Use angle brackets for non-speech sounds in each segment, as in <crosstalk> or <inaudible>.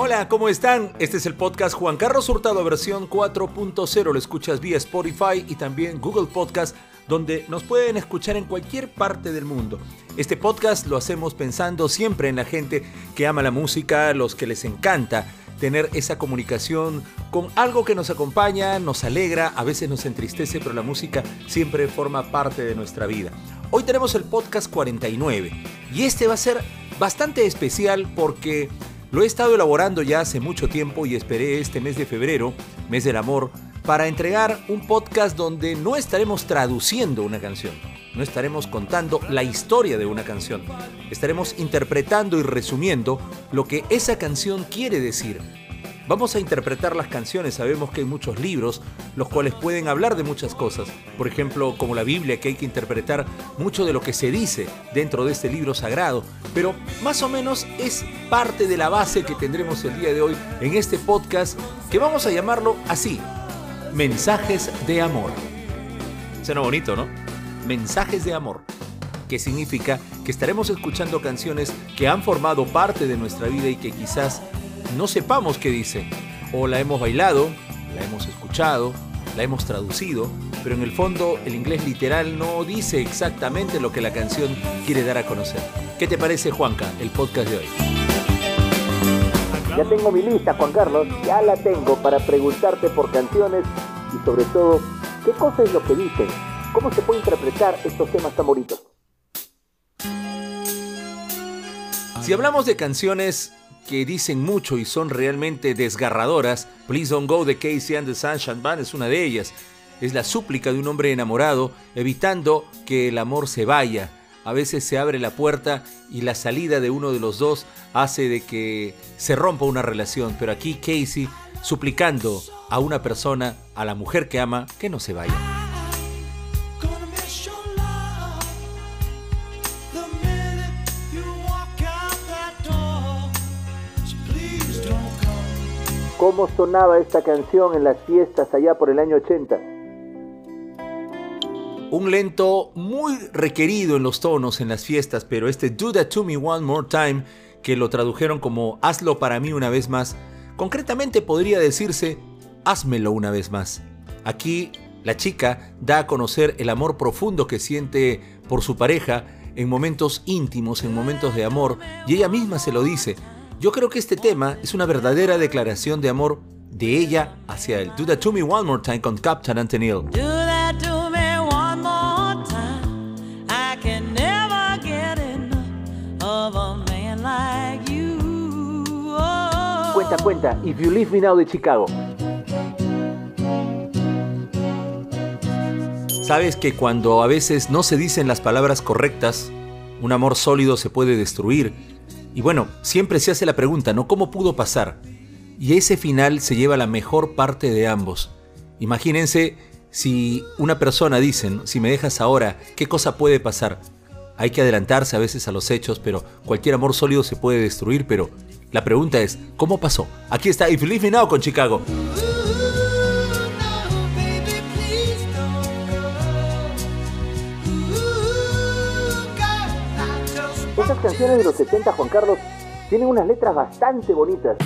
Hola, ¿cómo están? Este es el podcast Juan Carlos Hurtado versión 4.0. Lo escuchas vía Spotify y también Google Podcast, donde nos pueden escuchar en cualquier parte del mundo. Este podcast lo hacemos pensando siempre en la gente que ama la música, los que les encanta tener esa comunicación con algo que nos acompaña, nos alegra, a veces nos entristece, pero la música siempre forma parte de nuestra vida. Hoy tenemos el podcast 49 y este va a ser bastante especial porque lo he estado elaborando ya hace mucho tiempo y esperé este mes de febrero, mes del amor, para entregar un podcast donde no estaremos traduciendo una canción, no estaremos contando la historia de una canción, estaremos interpretando y resumiendo lo que esa canción quiere decir Vamos a interpretar las canciones, sabemos que hay muchos libros, los cuales pueden hablar de muchas cosas. Por ejemplo, como la Biblia, que hay que interpretar mucho de lo que se dice dentro de este libro sagrado. Pero más o menos es parte de la base que tendremos el día de hoy en este podcast, que vamos a llamarlo así, Mensajes de Amor. Suena bonito, ¿no? Mensajes de Amor que significa que estaremos escuchando canciones que han formado parte de nuestra vida y que quizás no sepamos qué dice. O la hemos bailado, la hemos escuchado, la hemos traducido, pero en el fondo el inglés literal no dice exactamente lo que la canción quiere dar a conocer. ¿Qué te parece, Juanca, el podcast de hoy? Ya tengo mi lista, Juan Carlos, ya la tengo para preguntarte por canciones y sobre todo, ¿qué cosa es lo que dicen? ¿Cómo se puede interpretar estos temas tan bonitos? Si hablamos de canciones que dicen mucho y son realmente desgarradoras, Please Don't Go de Casey and the Sunshine Band es una de ellas. Es la súplica de un hombre enamorado, evitando que el amor se vaya. A veces se abre la puerta y la salida de uno de los dos hace de que se rompa una relación, pero aquí Casey suplicando a una persona, a la mujer que ama, que no se vaya. ¿Cómo sonaba esta canción en las fiestas allá por el año 80? Un lento muy requerido en los tonos en las fiestas, pero este Do That To Me One More Time, que lo tradujeron como Hazlo para mí una vez más, concretamente podría decirse Házmelo una vez más. Aquí la chica da a conocer el amor profundo que siente por su pareja en momentos íntimos, en momentos de amor, y ella misma se lo dice, yo creo que este tema es una verdadera declaración de amor de ella hacia él. Do that to me one more time con Captain Anthony. Cuenta, cuenta. If you leave me now de Chicago. Sabes que cuando a veces no se dicen las palabras correctas, un amor sólido se puede destruir y bueno, siempre se hace la pregunta, ¿no? ¿Cómo pudo pasar? Y ese final se lleva la mejor parte de ambos. Imagínense si una persona dice, si me dejas ahora, ¿qué cosa puede pasar? Hay que adelantarse a veces a los hechos, pero cualquier amor sólido se puede destruir, pero la pregunta es, ¿cómo pasó? Aquí está If Leave Me con Chicago. Estas canciones de los 70, Juan Carlos, tienen unas letras bastante bonitas.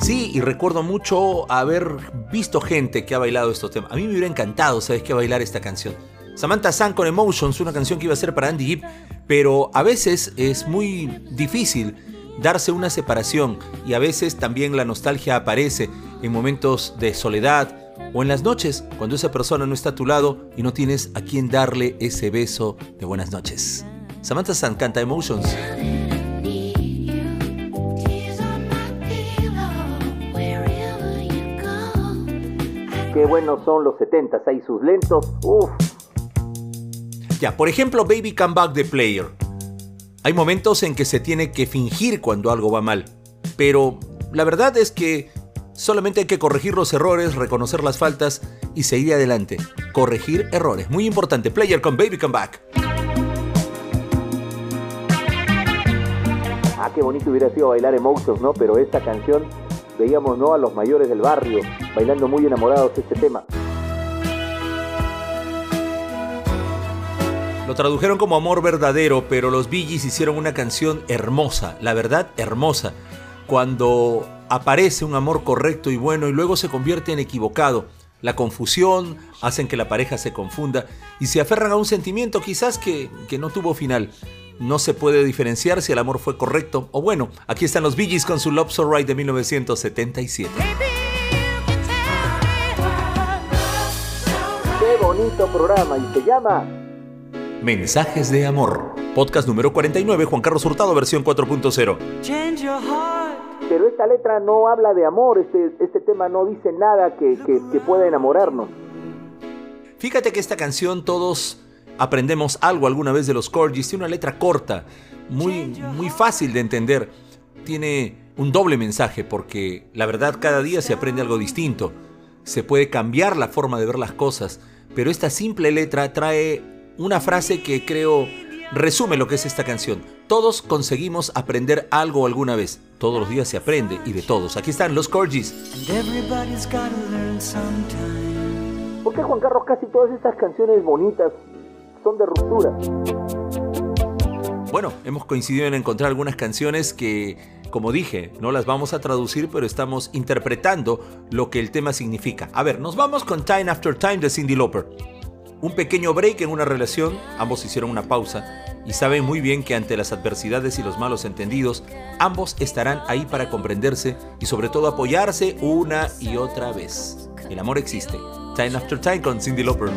Sí, y recuerdo mucho haber visto gente que ha bailado estos temas. A mí me hubiera encantado, ¿sabes qué? Bailar esta canción. Samantha San con Emotions, una canción que iba a ser para Andy Gibb, pero a veces es muy difícil darse una separación y a veces también la nostalgia aparece en momentos de soledad, o en las noches, cuando esa persona no está a tu lado y no tienes a quien darle ese beso de buenas noches. Samantha San canta Emotions. Qué buenos son los 70 hay sus lentos. Uf. Ya, por ejemplo, Baby Come Back the Player. Hay momentos en que se tiene que fingir cuando algo va mal, pero la verdad es que Solamente hay que corregir los errores, reconocer las faltas y seguir adelante. Corregir errores. Muy importante. Player con Baby Come Back. Ah, qué bonito hubiera sido bailar Emotions, ¿no? Pero esta canción veíamos, ¿no? A los mayores del barrio bailando muy enamorados este tema. Lo tradujeron como amor verdadero, pero los Gees hicieron una canción hermosa, la verdad hermosa, cuando aparece un amor correcto y bueno y luego se convierte en equivocado. La confusión hacen que la pareja se confunda y se aferran a un sentimiento quizás que, que no tuvo final. No se puede diferenciar si el amor fue correcto o bueno. Aquí están los Bee Gees con su Love So Right de 1977. Qué bonito programa y se llama Mensajes de Amor. Podcast número 49, Juan Carlos Hurtado, versión 4.0. Pero esta letra no habla de amor, este, este tema no dice nada que, que, pueda enamorarnos. Fíjate que esta canción todos aprendemos algo alguna vez de los Corgis. Tiene una letra corta, muy, muy fácil de entender. Tiene un doble mensaje porque la verdad cada día se aprende algo distinto. Se puede cambiar la forma de ver las cosas, pero esta simple letra trae una frase que creo resume lo que es esta canción. Todos conseguimos aprender algo alguna vez. Todos los días se aprende y de todos. Aquí están los Corgis. ¿Por qué Juan Carlos casi todas estas canciones bonitas son de ruptura? Bueno, hemos coincidido en encontrar algunas canciones que, como dije, no las vamos a traducir, pero estamos interpretando lo que el tema significa. A ver, nos vamos con Time After Time de Cindy Lauper. Un pequeño break en una relación, ambos hicieron una pausa y saben muy bien que ante las adversidades y los malos entendidos, ambos estarán ahí para comprenderse y sobre todo apoyarse una y otra vez. El amor existe. Time After Time con Cindy Lauper.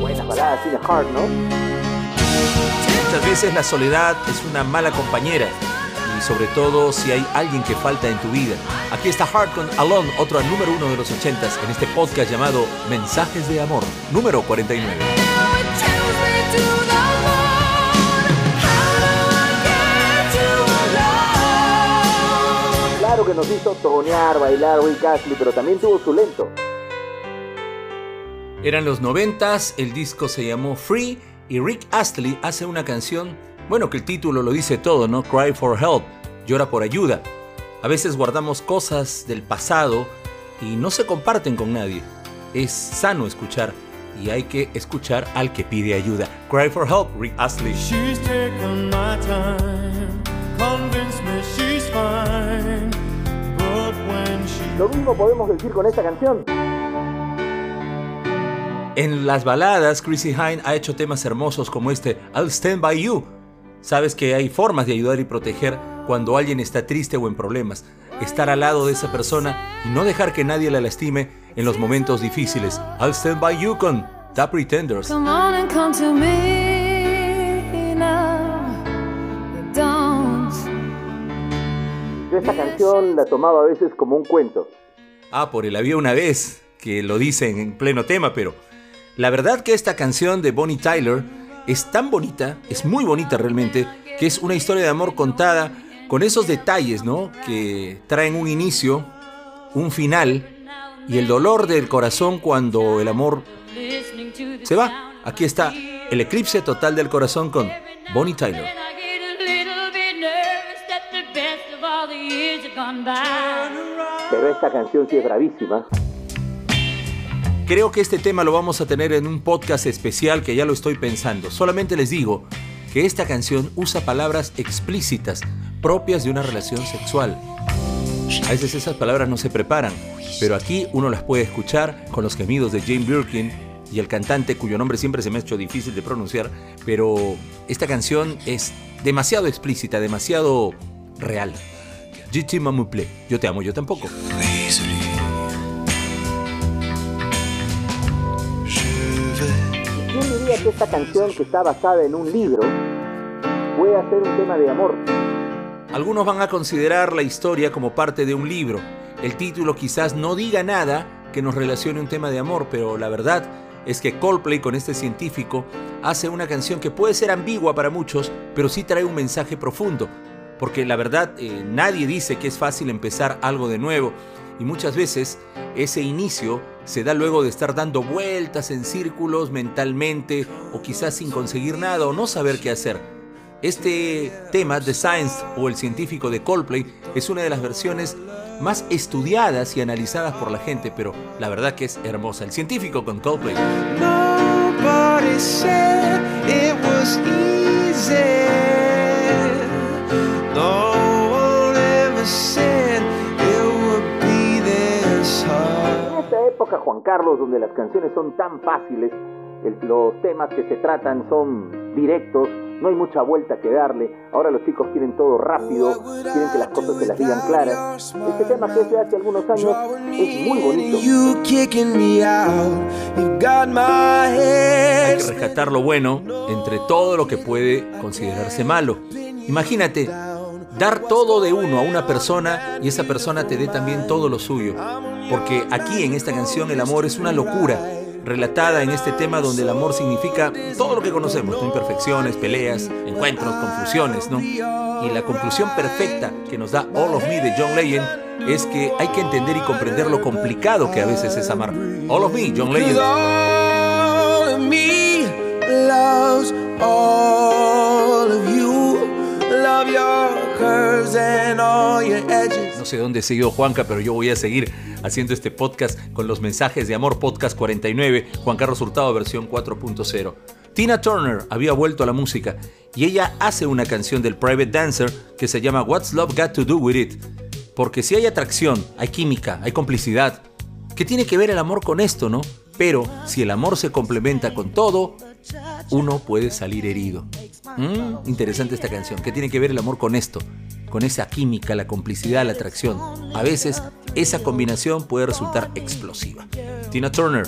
Buenas baladas, tiene Heart, ¿no? Muchas veces la soledad es una mala compañera y sobre todo si hay alguien que falta en tu vida. Aquí está Heart con Alone, otro número uno de los ochentas en este podcast llamado Mensajes de Amor, número 49. Claro que nos hizo tonear, bailar Rick Astley, pero también tuvo su lento. Eran los noventas, el disco se llamó Free y Rick Astley hace una canción, bueno que el título lo dice todo, ¿no? Cry for Help, llora por ayuda. A veces guardamos cosas del pasado y no se comparten con nadie. Es sano escuchar y hay que escuchar al que pide ayuda. Cry for Help, Rick Astley. She's taken my time, convinced me she's fine. But when she Lo mismo podemos decir con esta canción. En las baladas, Chrissy Hine ha hecho temas hermosos como este I'll Stand By You. Sabes que hay formas de ayudar y proteger cuando alguien está triste o en problemas. Estar al lado de esa persona y no dejar que nadie la lastime en los momentos difíciles. I'll Stand By You con The Pretenders. Come on and come to me now. Don't. Yo esta canción la tomaba a veces como un cuento. Ah, por el había una vez que lo dicen en pleno tema, pero la verdad que esta canción de Bonnie Tyler es tan bonita, es muy bonita realmente, que es una historia de amor contada con esos detalles, ¿no? Que traen un inicio, un final y el dolor del corazón cuando el amor se va. Aquí está el eclipse total del corazón con Bonnie Tyler. Pero esta canción sí es bravísima. Creo que este tema lo vamos a tener en un podcast especial que ya lo estoy pensando. Solamente les digo que esta canción usa palabras explícitas propias de una relación sexual. A veces esas palabras no se preparan, pero aquí uno las puede escuchar con los gemidos de Jane Birkin y el cantante cuyo nombre siempre se me ha hecho difícil de pronunciar, pero esta canción es demasiado explícita, demasiado real. Mamuple, yo te amo, yo tampoco. Esta canción que está basada en un libro puede ser un tema de amor? Algunos van a considerar la historia como parte de un libro. El título quizás no diga nada que nos relacione un tema de amor, pero la verdad es que Coldplay con este científico hace una canción que puede ser ambigua para muchos, pero sí trae un mensaje profundo. Porque la verdad eh, nadie dice que es fácil empezar algo de nuevo y muchas veces ese inicio se da luego de estar dando vueltas en círculos mentalmente o quizás sin conseguir nada o no saber qué hacer. Este tema, The Science o el científico de Coldplay, es una de las versiones más estudiadas y analizadas por la gente, pero la verdad que es hermosa. El científico con Coldplay. No Época, Juan Carlos, donde las canciones son tan fáciles, el- los temas que se tratan son directos, no hay mucha vuelta que darle. Ahora los chicos quieren todo rápido, quieren que las cosas se las digan claras. Este tema que es de hace algunos años es muy bonito. You kicking me out. You got my Hay que rescatar lo bueno entre todo lo que puede considerarse malo. Imagínate dar todo de uno a una persona y esa persona te dé también todo lo suyo. Porque aquí en esta canción el amor es una locura, relatada en este tema donde el amor significa todo lo que conocemos, ¿no? imperfecciones, peleas, encuentros, confusiones, ¿no? Y la conclusión perfecta que nos da All of Me de John Legend es que hay que entender y comprender lo complicado que a veces es amar. All of Me, John Legend. All of me loves all of you. Love your curves and all your edges. No sé dónde siguió Juanca, pero yo voy a seguir haciendo este podcast con los mensajes de amor podcast 49, Juan Carlos Hurtado versión 4.0. Tina Turner había vuelto a la música y ella hace una canción del Private Dancer que se llama What's Love Got to Do With It. Porque si hay atracción, hay química, hay complicidad, ¿qué tiene que ver el amor con esto, no? Pero si el amor se complementa con todo, uno puede salir herido. Mm, interesante esta canción. ¿Qué tiene que ver el amor con esto? Con esa química, la complicidad, la atracción. A veces esa combinación puede resultar explosiva. Tina Turner.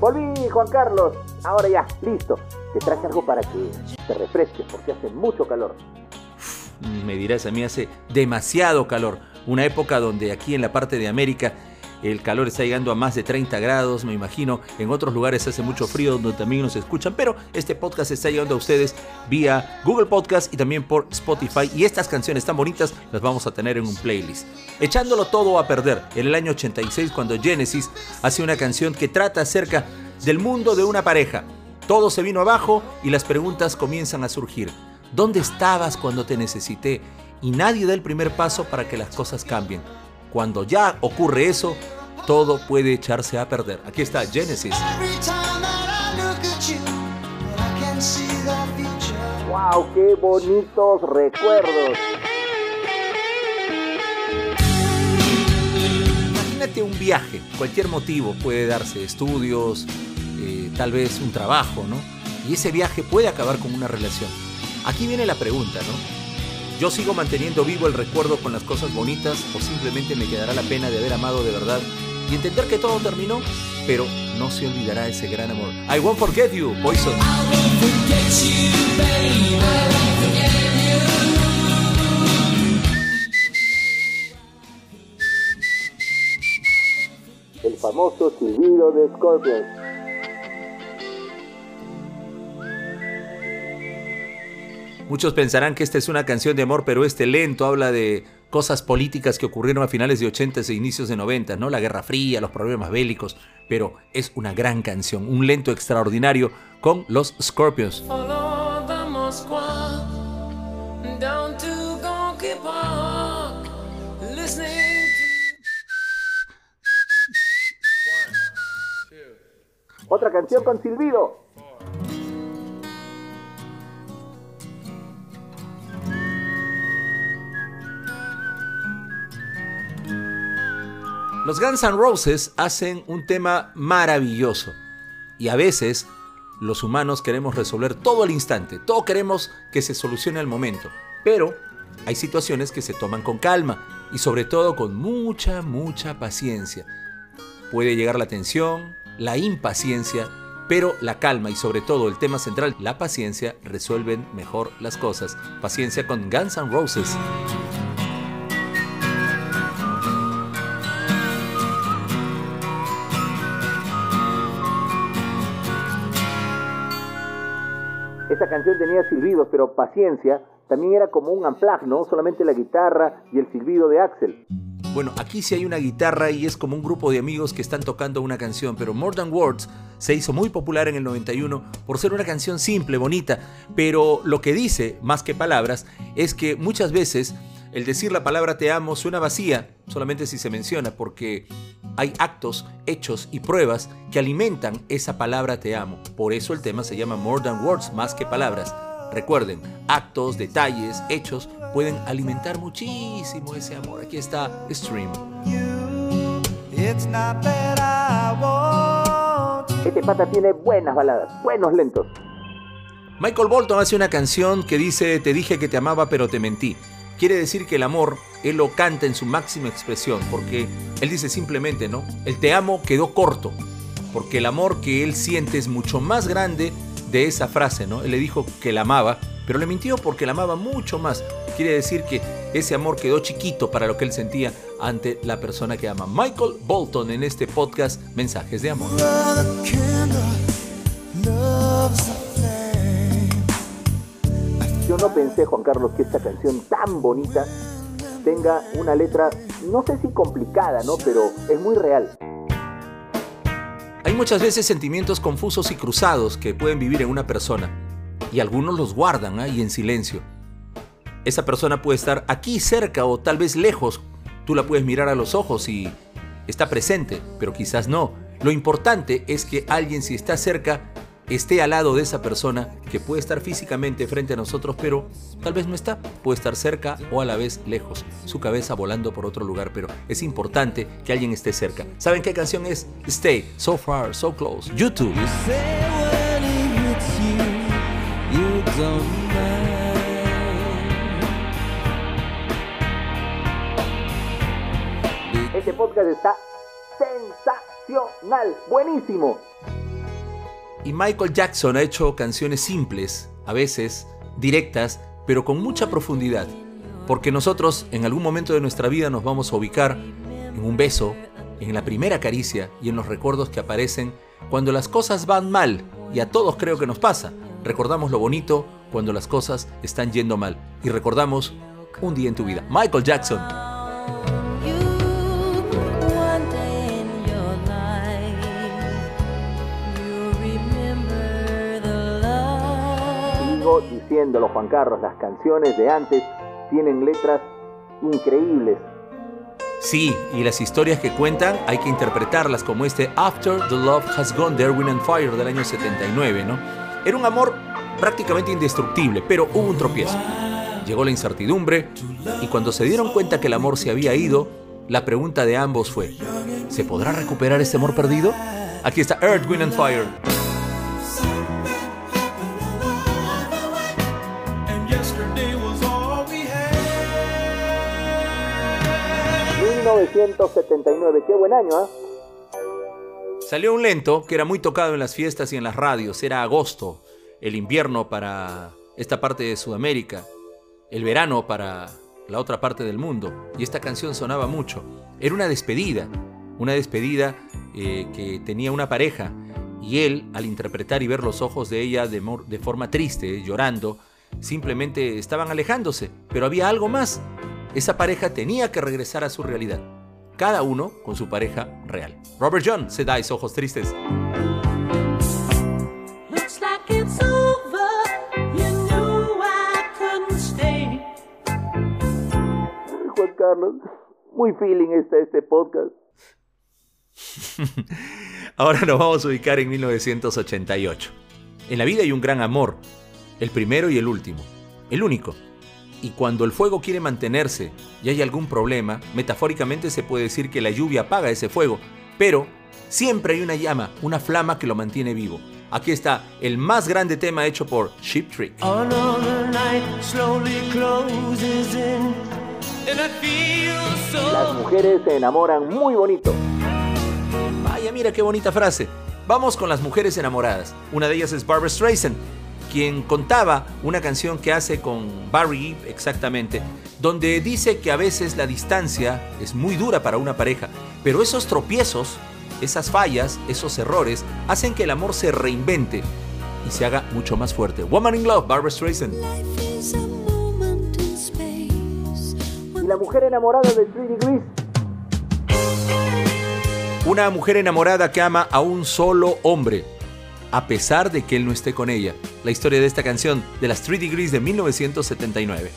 Volví, Juan Carlos. Ahora ya, listo. Te traje algo para que te refresques porque hace mucho calor. Me dirás, a mí hace demasiado calor. Una época donde aquí en la parte de América el calor está llegando a más de 30 grados, me imagino. En otros lugares hace mucho frío donde también nos escuchan, pero este podcast está llegando a ustedes vía Google Podcast y también por Spotify. Y estas canciones tan bonitas las vamos a tener en un playlist. Echándolo todo a perder, en el año 86 cuando Genesis hace una canción que trata acerca del mundo de una pareja. Todo se vino abajo y las preguntas comienzan a surgir. ¿Dónde estabas cuando te necesité? Y nadie da el primer paso para que las cosas cambien. Cuando ya ocurre eso, todo puede echarse a perder. Aquí está Genesis. Every time that I look at you, I can see the future. ¡Wow! ¡Qué bonitos recuerdos! Imagínate un viaje, cualquier motivo puede darse, estudios, eh, tal vez un trabajo, ¿no? Y ese viaje puede acabar con una relación. Aquí viene la pregunta, ¿no? ¿Yo sigo manteniendo vivo el recuerdo con las cosas bonitas o simplemente me quedará la pena de haber amado de verdad y entender que todo terminó, pero no se olvidará ese gran amor? I won't forget you, Poison. El famoso silbido de Scorpions. Muchos pensarán que esta es una canción de amor, pero este lento habla de cosas políticas que ocurrieron a finales de 80 e inicios de 90, ¿no? La Guerra Fría, los problemas bélicos, pero es una gran canción, un lento extraordinario con los Scorpions. Otra canción con silbido. Los Guns N' Roses hacen un tema maravilloso y a veces los humanos queremos resolver todo al instante, todo queremos que se solucione al momento, pero hay situaciones que se toman con calma y sobre todo con mucha, mucha paciencia. Puede llegar la tensión, la impaciencia, pero la calma y sobre todo el tema central, la paciencia, resuelven mejor las cosas. Paciencia con Guns N' Roses. Esta canción tenía silbidos, pero paciencia también era como un unplug, ¿no? Solamente la guitarra y el silbido de Axel. Bueno, aquí sí hay una guitarra y es como un grupo de amigos que están tocando una canción, pero More Than Words se hizo muy popular en el 91 por ser una canción simple, bonita, pero lo que dice, más que palabras, es que muchas veces el decir la palabra te amo suena vacía solamente si se menciona, porque hay actos, hechos y pruebas que alimentan esa palabra te amo. Por eso el tema se llama More Than Words, más que palabras. Recuerden, actos, detalles, hechos pueden alimentar muchísimo ese amor. Aquí está Stream. Este pata tiene buenas baladas, buenos lentos. Michael Bolton hace una canción que dice Te dije que te amaba pero te mentí. Quiere decir que el amor, él lo canta en su máxima expresión, porque él dice simplemente, ¿no? El te amo quedó corto, porque el amor que él siente es mucho más grande de esa frase, ¿no? Él le dijo que la amaba, pero le mintió porque la amaba mucho más. Quiere decir que ese amor quedó chiquito para lo que él sentía ante la persona que ama. Michael Bolton en este podcast Mensajes de Amor. Yo no pensé, Juan Carlos, que esta canción tan bonita tenga una letra, no sé si complicada, ¿no? Pero es muy real. Hay muchas veces sentimientos confusos y cruzados que pueden vivir en una persona y algunos los guardan ahí en silencio. Esa persona puede estar aquí cerca o tal vez lejos. Tú la puedes mirar a los ojos y está presente, pero quizás no. Lo importante es que alguien si está cerca esté al lado de esa persona que puede estar físicamente frente a nosotros, pero tal vez no está, puede estar cerca o a la vez lejos, su cabeza volando por otro lugar, pero es importante que alguien esté cerca. ¿Saben qué canción es? Stay, So Far, So Close, YouTube. Este podcast está sensacional, buenísimo. Y Michael Jackson ha hecho canciones simples, a veces directas, pero con mucha profundidad. Porque nosotros en algún momento de nuestra vida nos vamos a ubicar en un beso, en la primera caricia y en los recuerdos que aparecen cuando las cosas van mal. Y a todos creo que nos pasa. Recordamos lo bonito cuando las cosas están yendo mal. Y recordamos un día en tu vida. Michael Jackson. Diciéndolo, Juan Carlos, las canciones de antes tienen letras increíbles. Sí, y las historias que cuentan hay que interpretarlas como este After the Love Has Gone There Wind and Fire del año 79, ¿no? Era un amor prácticamente indestructible, pero hubo un tropiezo. Llegó la incertidumbre y cuando se dieron cuenta que el amor se había ido, la pregunta de ambos fue, ¿se podrá recuperar este amor perdido? Aquí está Earth, Wind and Fire. 1979, qué buen año, ¿ah? Salió un lento que era muy tocado en las fiestas y en las radios. Era agosto, el invierno para esta parte de Sudamérica, el verano para la otra parte del mundo. Y esta canción sonaba mucho. Era una despedida, una despedida eh, que tenía una pareja. Y él, al interpretar y ver los ojos de ella de, forma triste, llorando, simplemente estaban alejándose. Pero había algo más. Esa pareja tenía que regresar a su realidad. Cada uno con su pareja real. Robert John se da esos ojos tristes. Juan Carlos, muy feeling está este podcast. <laughs> Ahora nos vamos a ubicar en 1988. En la vida hay un gran amor, el primero y el último, el único. Y cuando el fuego quiere mantenerse y hay algún problema, metafóricamente se puede decir que la lluvia apaga ese fuego, pero siempre hay una llama, una flama que lo mantiene vivo. Aquí está el más grande tema hecho por Sheep Trick. Another night slowly closes in, and I feel Las mujeres se enamoran muy bonito. Vaya, mira qué bonita frase. Vamos con las mujeres enamoradas. Una de ellas es Barbara Streisand, quien contaba una canción que hace con Barry exactamente, donde dice que a veces la distancia es muy dura para una pareja, pero esos tropiezos, esas fallas, esos errores hacen que el amor se reinvente y se haga mucho más fuerte. Woman in Love, Barbara Streisand. Y la mujer enamorada de Trinity Gris, Una mujer enamorada que ama a un solo hombre, a pesar de que él no esté con ella. La historia de esta canción de las 3 Degrees de 1979.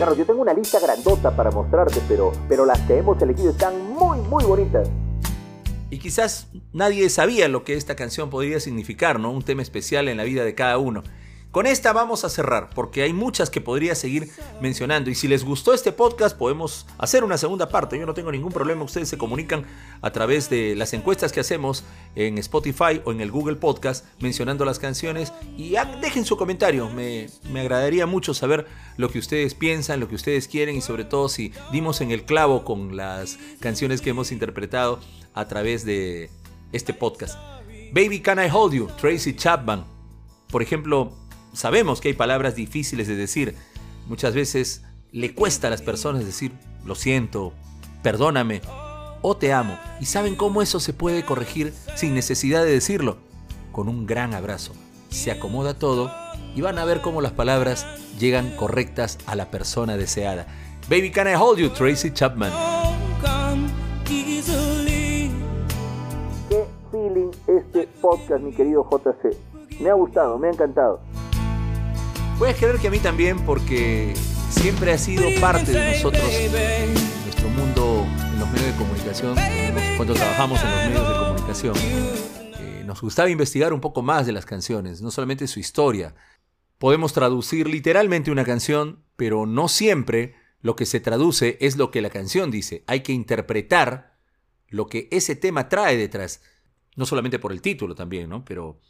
Carlos, yo tengo una lista grandota para mostrarte, pero, pero las que hemos elegido están muy, muy bonitas. Y quizás nadie sabía lo que esta canción podría significar, ¿no? Un tema especial en la vida de cada uno. Con esta vamos a cerrar, porque hay muchas que podría seguir mencionando. Y si les gustó este podcast, podemos hacer una segunda parte. Yo no tengo ningún problema. Ustedes se comunican a través de las encuestas que hacemos en Spotify o en el Google Podcast, mencionando las canciones. Y dejen su comentario. Me, me agradaría mucho saber lo que ustedes piensan, lo que ustedes quieren y sobre todo si dimos en el clavo con las canciones que hemos interpretado a través de este podcast. Baby Can I Hold You, Tracy Chapman. Por ejemplo, sabemos que hay palabras difíciles de decir. Muchas veces le cuesta a las personas decir lo siento, perdóname o te amo. ¿Y saben cómo eso se puede corregir sin necesidad de decirlo? Con un gran abrazo. Se acomoda todo y van a ver cómo las palabras llegan correctas a la persona deseada. Baby Can I Hold You, Tracy Chapman. Qué feeling este podcast, mi querido JC. Me ha gustado, me ha encantado. Puedes creer que a mí también porque siempre ha sido parte de nosotros, nuestro mundo en los medios de comunicación, cuando trabajamos en los medios de comunicación. eh, nos gustaba investigar un poco más de las canciones, no solamente su historia. Podemos traducir literalmente una canción, pero no siempre lo que se traduce es lo que la canción dice. Hay que interpretar lo que ese tema trae detrás. No solamente por el título también, ¿no? Pero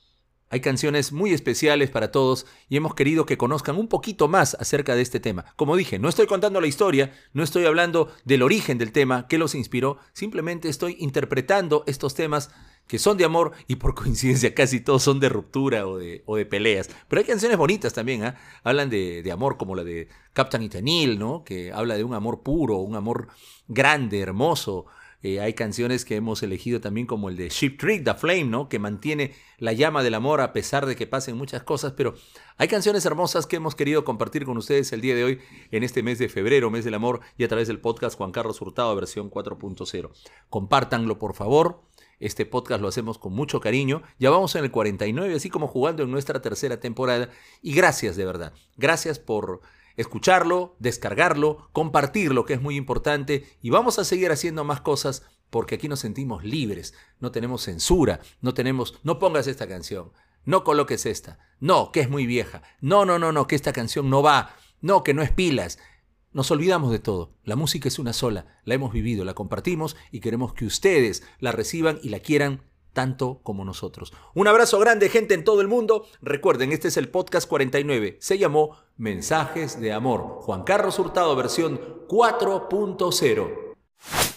hay canciones muy especiales para todos y hemos querido que conozcan un poquito más acerca de este tema. Como dije, no estoy contando la historia, no estoy hablando del origen del tema, qué los inspiró, simplemente estoy interpretando estos temas que son de amor y por <laughs> coincidencia casi todos son de ruptura o de, o de peleas. Pero hay canciones bonitas también, ¿ah? hablan de, de amor como la de Captain Itanil, ¿no? que habla de un amor puro, un amor grande, hermoso. Eh, hay canciones que hemos elegido también como el de Ship Trick, The Flame, ¿no? Que mantiene la llama del amor a pesar de que pasen muchas cosas, pero hay canciones hermosas que hemos querido compartir con ustedes el día de hoy en este mes de febrero, mes del amor, y a través del podcast Juan Carlos Hurtado, versión 4.0. Compártanlo, por favor. Este podcast lo hacemos con mucho cariño. Ya vamos en el 49, así como jugando en nuestra tercera temporada. Y gracias de verdad. Gracias por escucharlo, descargarlo, compartirlo, que es muy importante. Y vamos a seguir haciendo más cosas porque aquí nos sentimos libres. No tenemos censura, no tenemos, no pongas esta canción, no coloques esta, no, que es muy vieja, no, no, no, no, que esta canción no va, no, que no es pilas. Nos olvidamos de todo. La música es una sola, la hemos vivido, la compartimos y queremos que ustedes la reciban y la quieran tanto como nosotros. Un abrazo grande, gente en todo el mundo. Recuerden, este es el podcast 49. Se llamó Mensajes de Amor. Juan Carlos Hurtado, versión 4.0.